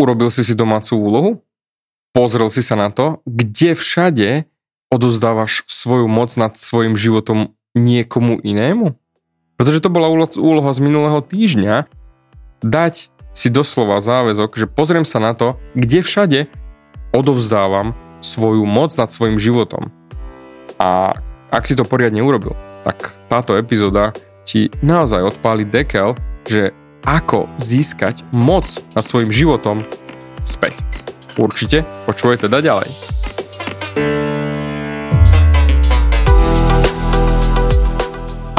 Urobil si si domácu úlohu? Pozrel si sa na to, kde všade odozdávaš svoju moc nad svojim životom niekomu inému? Pretože to bola úloha z minulého týždňa dať si doslova záväzok, že pozriem sa na to, kde všade odovzdávam svoju moc nad svojim životom. A ak si to poriadne urobil, tak táto epizóda ti naozaj odpáli dekel, že ako získať moc nad svojim životom späť. Určite počúvaj teda ďalej.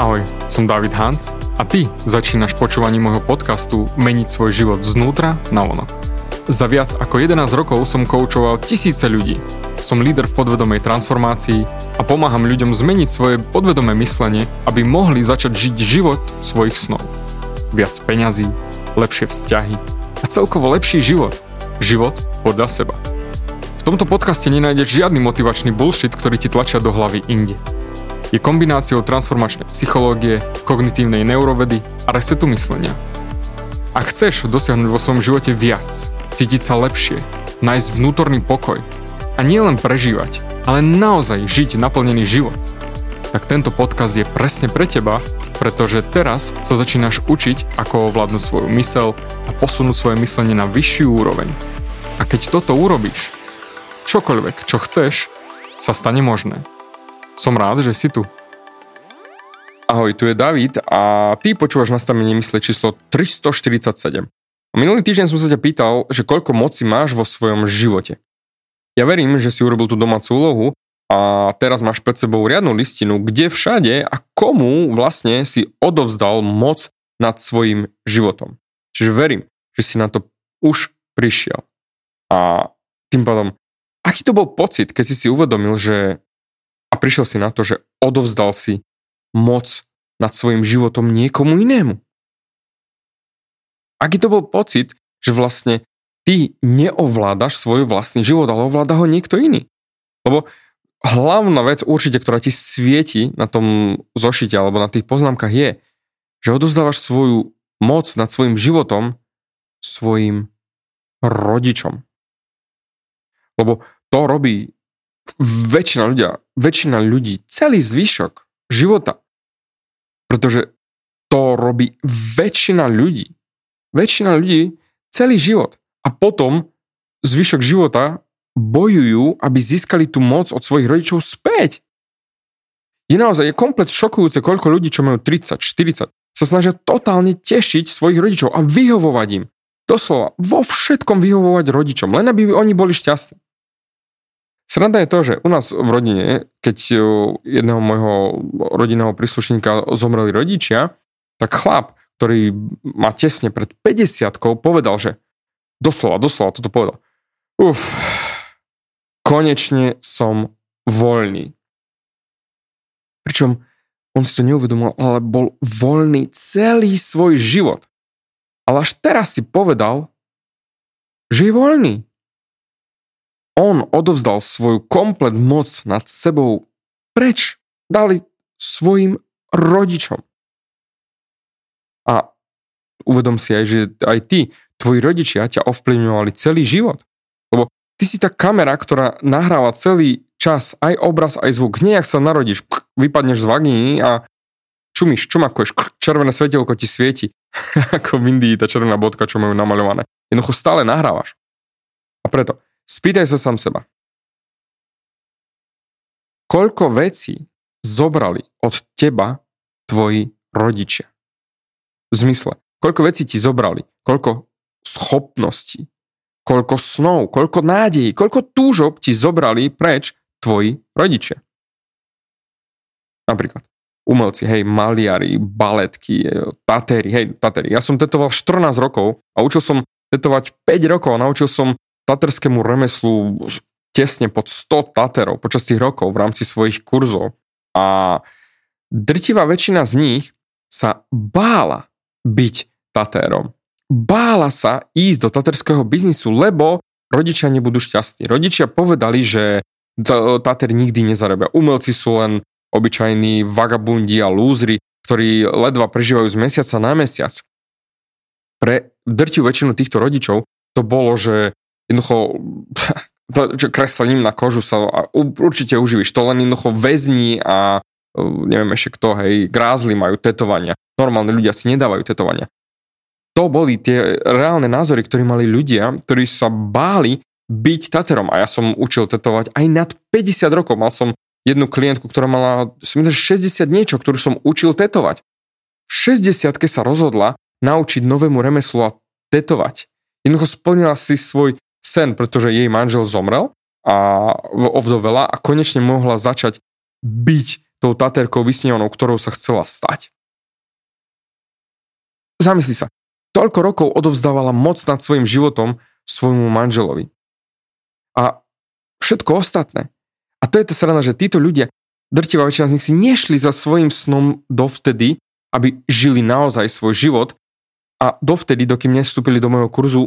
Ahoj, som David Hans a ty začínaš počúvanie môjho podcastu Meniť svoj život znútra na vonok. Za viac ako 11 rokov som koučoval tisíce ľudí. Som líder v podvedomej transformácii a pomáham ľuďom zmeniť svoje podvedomé myslenie, aby mohli začať žiť život svojich snov viac peňazí, lepšie vzťahy a celkovo lepší život. Život podľa seba. V tomto podcaste nenájdeš žiadny motivačný bullshit, ktorý ti tlačia do hlavy inde. Je kombináciou transformačnej psychológie, kognitívnej neurovedy a resetu myslenia. Ak chceš dosiahnuť vo svojom živote viac, cítiť sa lepšie, nájsť vnútorný pokoj a nielen prežívať, ale naozaj žiť naplnený život, tak tento podcast je presne pre teba pretože teraz sa začínaš učiť, ako ovládnuť svoju mysel a posunúť svoje myslenie na vyššiu úroveň. A keď toto urobíš, čokoľvek, čo chceš, sa stane možné. Som rád, že si tu. Ahoj, tu je David a ty počúvaš nastavenie mysle číslo 347. Minulý týždeň som sa ťa pýtal, že koľko moci máš vo svojom živote. Ja verím, že si urobil tú domácu úlohu a teraz máš pred sebou riadnu listinu, kde všade a komu vlastne si odovzdal moc nad svojim životom. Čiže verím, že si na to už prišiel. A tým pádom, aký to bol pocit, keď si si uvedomil, že a prišiel si na to, že odovzdal si moc nad svojim životom niekomu inému. Aký to bol pocit, že vlastne ty neovládaš svoj vlastný život, ale ovláda ho niekto iný. Lebo hlavná vec určite, ktorá ti svieti na tom zošite alebo na tých poznámkach je, že odozdávaš svoju moc nad svojim životom svojim rodičom. Lebo to robí väčšina ľudia, väčšina ľudí, celý zvyšok života. Pretože to robí väčšina ľudí. Väčšina ľudí celý život. A potom zvyšok života bojujú, aby získali tú moc od svojich rodičov späť. Je naozaj je komplet šokujúce, koľko ľudí, čo majú 30, 40, sa snažia totálne tešiť svojich rodičov a vyhovovať im. Doslova, vo všetkom vyhovovať rodičom, len aby oni boli šťastní. Sranda je to, že u nás v rodine, keď jedného môjho rodinného príslušníka zomreli rodičia, tak chlap, ktorý má tesne pred 50 povedal, že doslova, doslova toto povedal. Uf, konečne som voľný. Pričom on si to neuvedomil, ale bol voľný celý svoj život. Ale až teraz si povedal, že je voľný. On odovzdal svoju komplet moc nad sebou preč. Dali svojim rodičom. A uvedom si aj, že aj ty, tvoji rodičia ťa ovplyvňovali celý život. Ty si tá kamera, ktorá nahráva celý čas, aj obraz, aj zvuk. Nejak sa narodíš, vypadneš z vagíny a čumíš, čumakuješ, červené svetielko ti svieti. Ako v Indii tá červená bodka, čo majú namaľované. Jednoducho stále nahrávaš. A preto, spýtaj sa sám seba. Koľko vecí zobrali od teba tvoji rodičia? V zmysle, koľko vecí ti zobrali, koľko schopností, koľko snov, koľko nádejí, koľko túžob ti zobrali preč tvoji rodičia. Napríklad umelci, hej, maliari, baletky, tatéry, hej, tatéry. Ja som tetoval 14 rokov a učil som tetovať 5 rokov a naučil som taterskému remeslu tesne pod 100 taterov počas tých rokov v rámci svojich kurzov. A drtivá väčšina z nich sa bála byť tatérom bála sa ísť do taterského biznisu, lebo rodičia nebudú šťastní. Rodičia povedali, že Tater nikdy nezarobia. Umelci sú len obyčajní vagabundi a lúzri, ktorí ledva prežívajú z mesiaca na mesiac. Pre drtiu väčšinu týchto rodičov to bolo, že jednoducho to, čo kreslením na kožu sa určite uživíš. To len jednoducho väzni a neviem ešte kto, hej, grázli majú tetovania. Normálne ľudia si nedávajú tetovania. To boli tie reálne názory, ktoré mali ľudia, ktorí sa báli byť Taterom. A ja som učil tetovať aj nad 50 rokov. Mal som jednu klientku, ktorá mala 60 niečo, ktorú som učil tetovať. V 60 sa rozhodla naučiť novému remeslu a tetovať. Jednoducho splnila si svoj sen, pretože jej manžel zomrel a ovdovela a konečne mohla začať byť tou taterkou vysnívanou, ktorou sa chcela stať. Zamysli sa, toľko rokov odovzdávala moc nad svojim životom svojmu manželovi. A všetko ostatné. A to je tá srana, že títo ľudia, drtivá väčšina z nich si nešli za svojim snom dovtedy, aby žili naozaj svoj život a dovtedy, dokým nestúpili do môjho kurzu,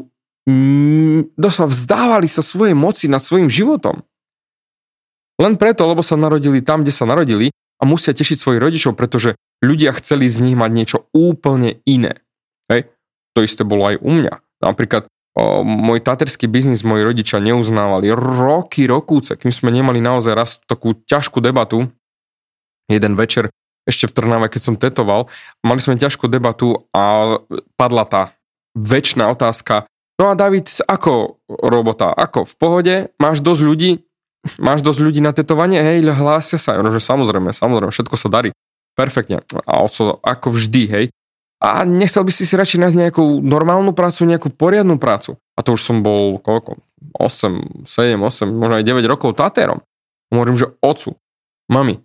mm, doslova vzdávali sa svojej moci nad svojim životom. Len preto, lebo sa narodili tam, kde sa narodili a musia tešiť svojich rodičov, pretože ľudia chceli z nich mať niečo úplne iné. To isté bolo aj u mňa. Napríklad o, môj taterský biznis moji rodičia neuznávali roky, rokúce, kým sme nemali naozaj raz takú ťažkú debatu. Jeden večer ešte v Trnave, keď som tetoval, mali sme ťažkú debatu a padla tá väčšiná otázka, no a David, ako robota, ako v pohode, máš dosť ľudí, máš dosť ľudí na tetovanie, hej, hlásia sa. Že samozrejme, samozrejme, všetko sa darí. Perfektne. A ako vždy, hej. A nechcel by si si radšej nájsť nejakú normálnu prácu, nejakú poriadnu prácu. A to už som bol, koľko? 8, 7, 8, možno aj 9 rokov tatérom. Hovorím, že ocu, mami,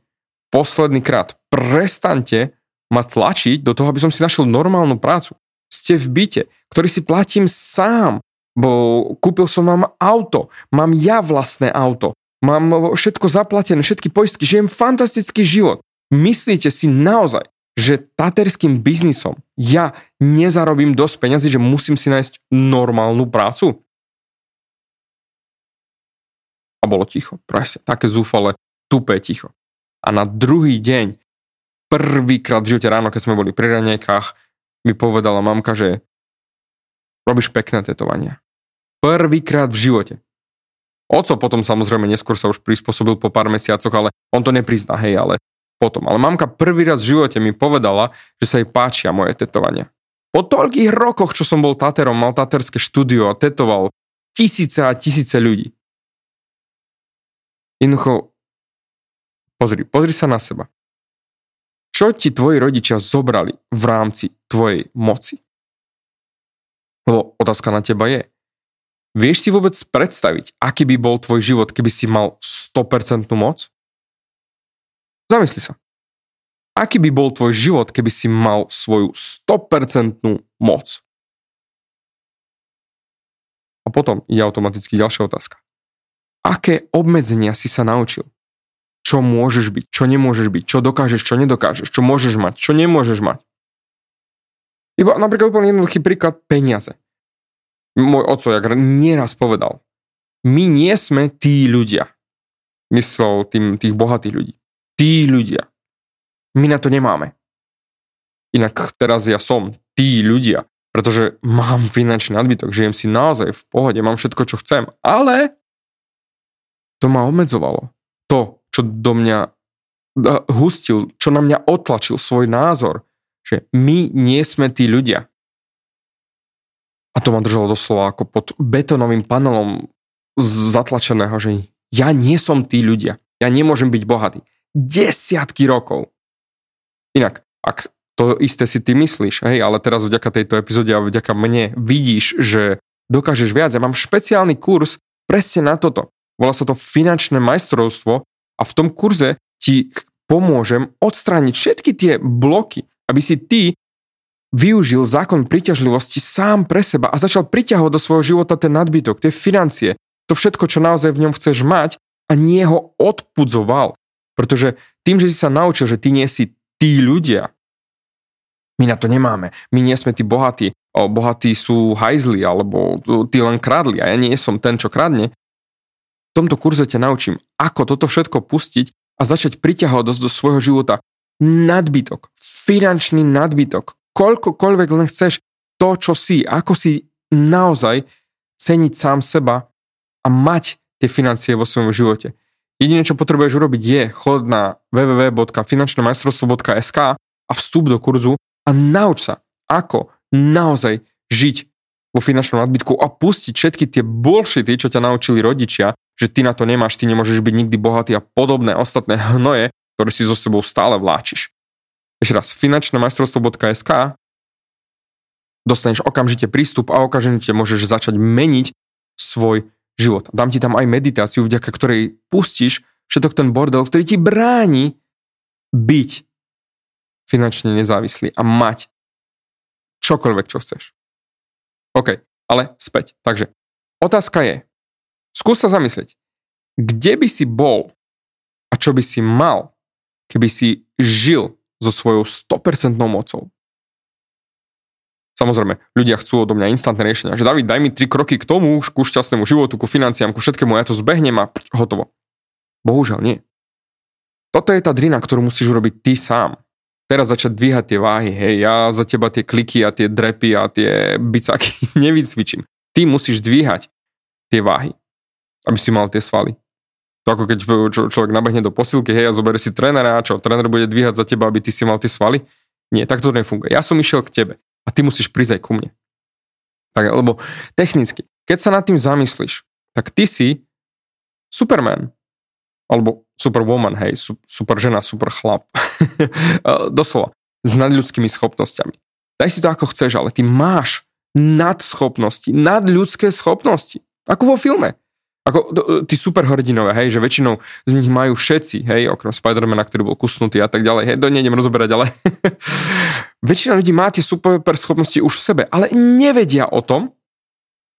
posledný krát, prestante ma tlačiť do toho, aby som si našiel normálnu prácu. Ste v byte, ktorý si platím sám, bo kúpil som vám auto, mám ja vlastné auto, mám všetko zaplatené, všetky poistky, žijem fantastický život. Myslíte si naozaj, že taterským biznisom ja nezarobím dosť peňazí, že musím si nájsť normálnu prácu? A bolo ticho, presne, také zúfale, tupé ticho. A na druhý deň, prvýkrát v živote ráno, keď sme boli pri ranejkách, mi povedala mamka, že robíš pekné tetovania. Prvýkrát v živote. Oco potom samozrejme neskôr sa už prispôsobil po pár mesiacoch, ale on to neprizná, hej, ale potom. Ale mamka prvý raz v živote mi povedala, že sa jej páčia moje tetovania. Po toľkých rokoch, čo som bol taterom, mal taterské štúdio a tetoval tisíce a tisíce ľudí. Jednoducho, pozri, pozri sa na seba. Čo ti tvoji rodičia zobrali v rámci tvojej moci? Lebo otázka na teba je, Vieš si vôbec predstaviť, aký by bol tvoj život, keby si mal 100% moc? Zamysli sa. Aký by bol tvoj život, keby si mal svoju 100% moc? A potom je automaticky ďalšia otázka. Aké obmedzenia si sa naučil? Čo môžeš byť, čo nemôžeš byť, čo dokážeš, čo nedokážeš, čo môžeš mať, čo nemôžeš mať. Iba napríklad úplne jednoduchý príklad peniaze môj oco jak nieraz povedal, my nie sme tí ľudia. Myslel tým, tých bohatých ľudí. Tí ľudia. My na to nemáme. Inak teraz ja som tí ľudia, pretože mám finančný nadbytok, žijem si naozaj v pohode, mám všetko, čo chcem, ale to ma obmedzovalo. To, čo do mňa hustil, čo na mňa otlačil svoj názor, že my nie sme tí ľudia. A to ma držalo doslova ako pod betonovým panelom zatlačeného, že ja nie som tí ľudia. Ja nemôžem byť bohatý. Desiatky rokov. Inak, ak to isté si ty myslíš, hej, ale teraz vďaka tejto epizóde a vďaka mne vidíš, že dokážeš viac. Ja mám špeciálny kurz presne na toto. Volá sa to finančné majstrovstvo a v tom kurze ti pomôžem odstrániť všetky tie bloky, aby si ty využil zákon príťažlivosti sám pre seba a začal priťahovať do svojho života ten nadbytok, tie financie, to všetko, čo naozaj v ňom chceš mať a nie ho odpudzoval. Pretože tým, že si sa naučil, že ty nie si tí ľudia, my na to nemáme. My nie sme tí bohatí. O, bohatí sú hajzli, alebo tí len kradli a ja nie som ten, čo kradne. V tomto kurze ťa naučím, ako toto všetko pustiť a začať priťahovať do, do svojho života nadbytok, finančný nadbytok, koľkokoľvek len chceš to, čo si, ako si naozaj ceniť sám seba a mať tie financie vo svojom živote. Jediné, čo potrebuješ urobiť je chod na www.finančnemajstrovstvo.sk a vstup do kurzu a nauč sa, ako naozaj žiť vo finančnom nadbytku a pustiť všetky tie bullshity, čo ťa naučili rodičia, že ty na to nemáš, ty nemôžeš byť nikdy bohatý a podobné ostatné hnoje, ktoré si so sebou stále vláčiš. Ešte raz, finančnemajstrovstvo.sk dostaneš okamžite prístup a okamžite môžeš začať meniť svoj život. Dám ti tam aj meditáciu, vďaka ktorej pustíš všetok ten bordel, ktorý ti bráni byť finančne nezávislý a mať čokoľvek, čo chceš. OK, ale späť. Takže otázka je, skús sa zamyslieť, kde by si bol a čo by si mal, keby si žil so svojou 100% mocou. Samozrejme, ľudia chcú odo mňa instantné riešenia, že David, daj mi tri kroky k tomu, ku šťastnému životu, ku financiám, ku všetkému, ja to zbehnem a hotovo. Bohužiaľ nie. Toto je tá drina, ktorú musíš urobiť ty sám. Teraz začať dvíhať tie váhy, hej, ja za teba tie kliky a tie drepy a tie bicaky nevycvičím. Ty musíš dvíhať tie váhy, aby si mal tie svaly. To ako keď človek nabehne do posilky, hej, a zoberie si trénera a čo, tréner bude dvíhať za teba, aby ty si mal tie svaly? Nie, tak to nefunguje. Ja som išiel k tebe a ty musíš prísť aj ku mne. Tak, lebo technicky, keď sa nad tým zamyslíš, tak ty si Superman, alebo Superwoman, hej, super žena, super chlap. Doslova, s nadľudskými schopnosťami. Daj si to ako chceš, ale ty máš nadschopnosti, nadľudské schopnosti. Ako vo filme. Ako tí superhrdinové, hej, že väčšinou z nich majú všetci, hej, okrem Spidermana, ktorý bol kusnutý a tak ďalej, hej, to nejdem rozoberať, ale väčšina ľudí má tie super schopnosti už v sebe, ale nevedia o tom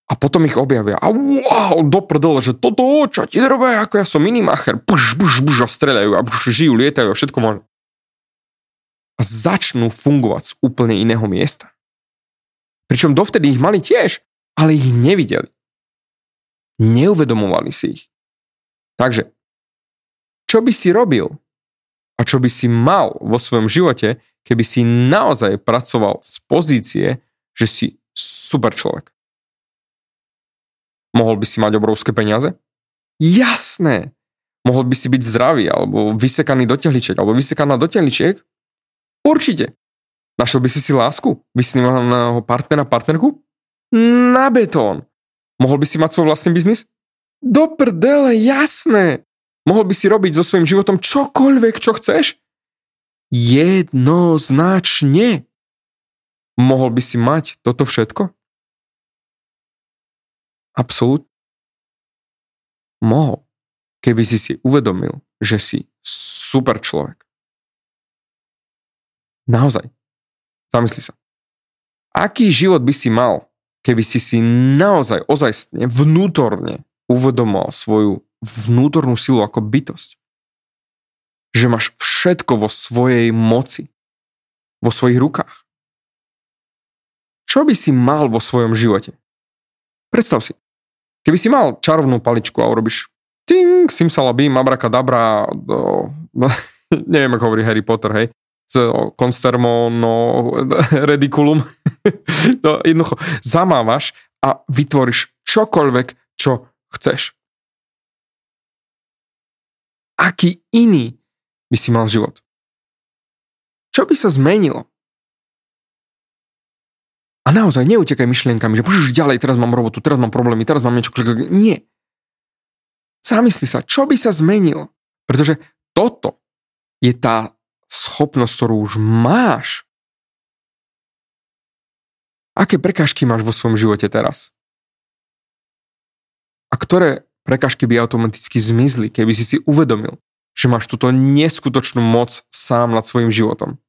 a potom ich objavia. A wow, do prdele, že toto, čo ti robia, ako ja som minimacher, buž, buž, buž, a streľajú a buž, žijú, lietajú a všetko možné. A začnú fungovať z úplne iného miesta. Pričom dovtedy ich mali tiež, ale ich nevideli. Neuvedomovali si ich. Takže, čo by si robil a čo by si mal vo svojom živote, keby si naozaj pracoval z pozície, že si super človek? Mohol by si mať obrovské peniaze? Jasné! Mohol by si byť zdravý, alebo vysekaný do tehličiek, alebo vysekaná do tehličiek? Určite. Našiel by si si lásku? Vysnívaného partnera, partnerku? Na betón. Mohol by si mať svoj vlastný biznis? Do prdele, jasné. Mohol by si robiť so svojím životom čokoľvek, čo chceš? Jednoznačne. Mohol by si mať toto všetko? Absolút. Mohol. Keby si si uvedomil, že si super človek. Naozaj. Zamysli sa. Aký život by si mal, keby si si naozaj ozajstne vnútorne uvedomoval svoju vnútornú silu ako bytosť. Že máš všetko vo svojej moci, vo svojich rukách. Čo by si mal vo svojom živote? Predstav si, keby si mal čarovnú paličku a urobíš ting, simsalabim, abrakadabra, do, neviem ako hovorí Harry Potter, hej, constermo no rediculum. To jednoducho zamávaš a vytvoríš čokoľvek, čo chceš. Aký iný by si mal život? Čo by sa zmenilo? A naozaj neutekaj myšlienkami, že požiš ďalej, teraz mám robotu, teraz mám problémy, teraz mám niečo. Nie. Zamysli sa, čo by sa zmenilo? Pretože toto je tá schopnosť, ktorú už máš, aké prekážky máš vo svojom živote teraz? A ktoré prekážky by automaticky zmizli, keby si si uvedomil, že máš túto neskutočnú moc sám nad svojim životom?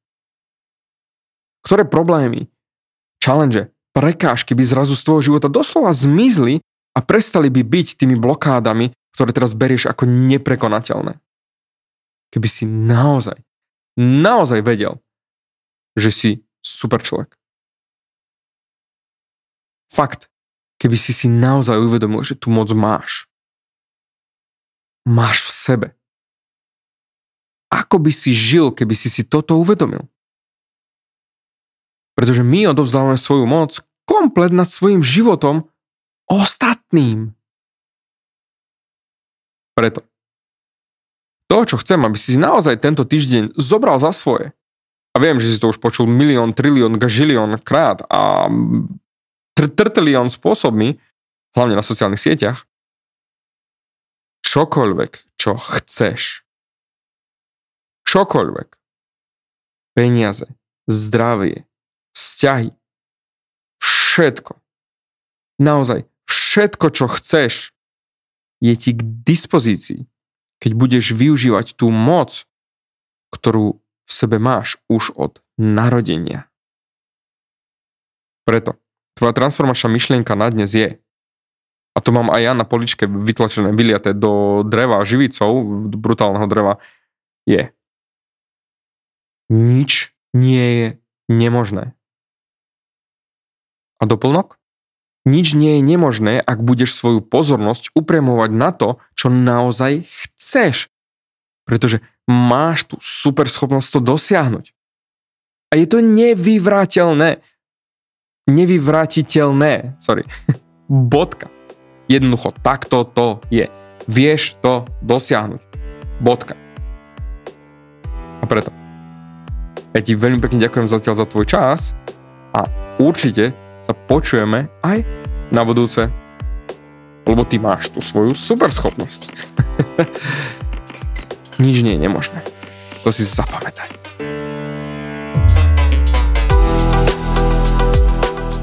Ktoré problémy, challenge, prekážky by zrazu z tvojho života doslova zmizli a prestali by byť tými blokádami, ktoré teraz berieš ako neprekonateľné? Keby si naozaj naozaj vedel, že si super človek. Fakt, keby si si naozaj uvedomil, že tú moc máš. Máš v sebe. Ako by si žil, keby si si toto uvedomil? Pretože my odovzdávame svoju moc komplet nad svojim životom ostatným. Preto. To, čo chcem, aby si naozaj tento týždeň zobral za svoje. A viem, že si to už počul milión, trilión, gažilión krát a tr- trtilión spôsobmi, hlavne na sociálnych sieťach. Čokoľvek, čo chceš. Čokoľvek. Peniaze, zdravie, vzťahy, všetko. Naozaj, všetko, čo chceš, je ti k dispozícii, keď budeš využívať tú moc, ktorú v sebe máš už od narodenia. Preto tvoja transformačná myšlienka na dnes je, a to mám aj ja na poličke vytlačené, vyliaté do dreva živicou, do brutálneho dreva, je nič nie je nemožné. A doplnok? Nič nie je nemožné, ak budeš svoju pozornosť upremovať na to, čo naozaj chceš. Pretože máš tú super schopnosť to dosiahnuť. A je to nevyvráteľné. Nevyvrátiteľné. Sorry. Bodka. Jednoducho, takto to je. Vieš to dosiahnuť. Bodka. A preto. Ja ti veľmi pekne ďakujem zatiaľ za tvoj čas a určite sa počujeme aj na budúce, lebo ty máš tú svoju super schopnosť. Nič nie je nemožné. To si zapamätaj.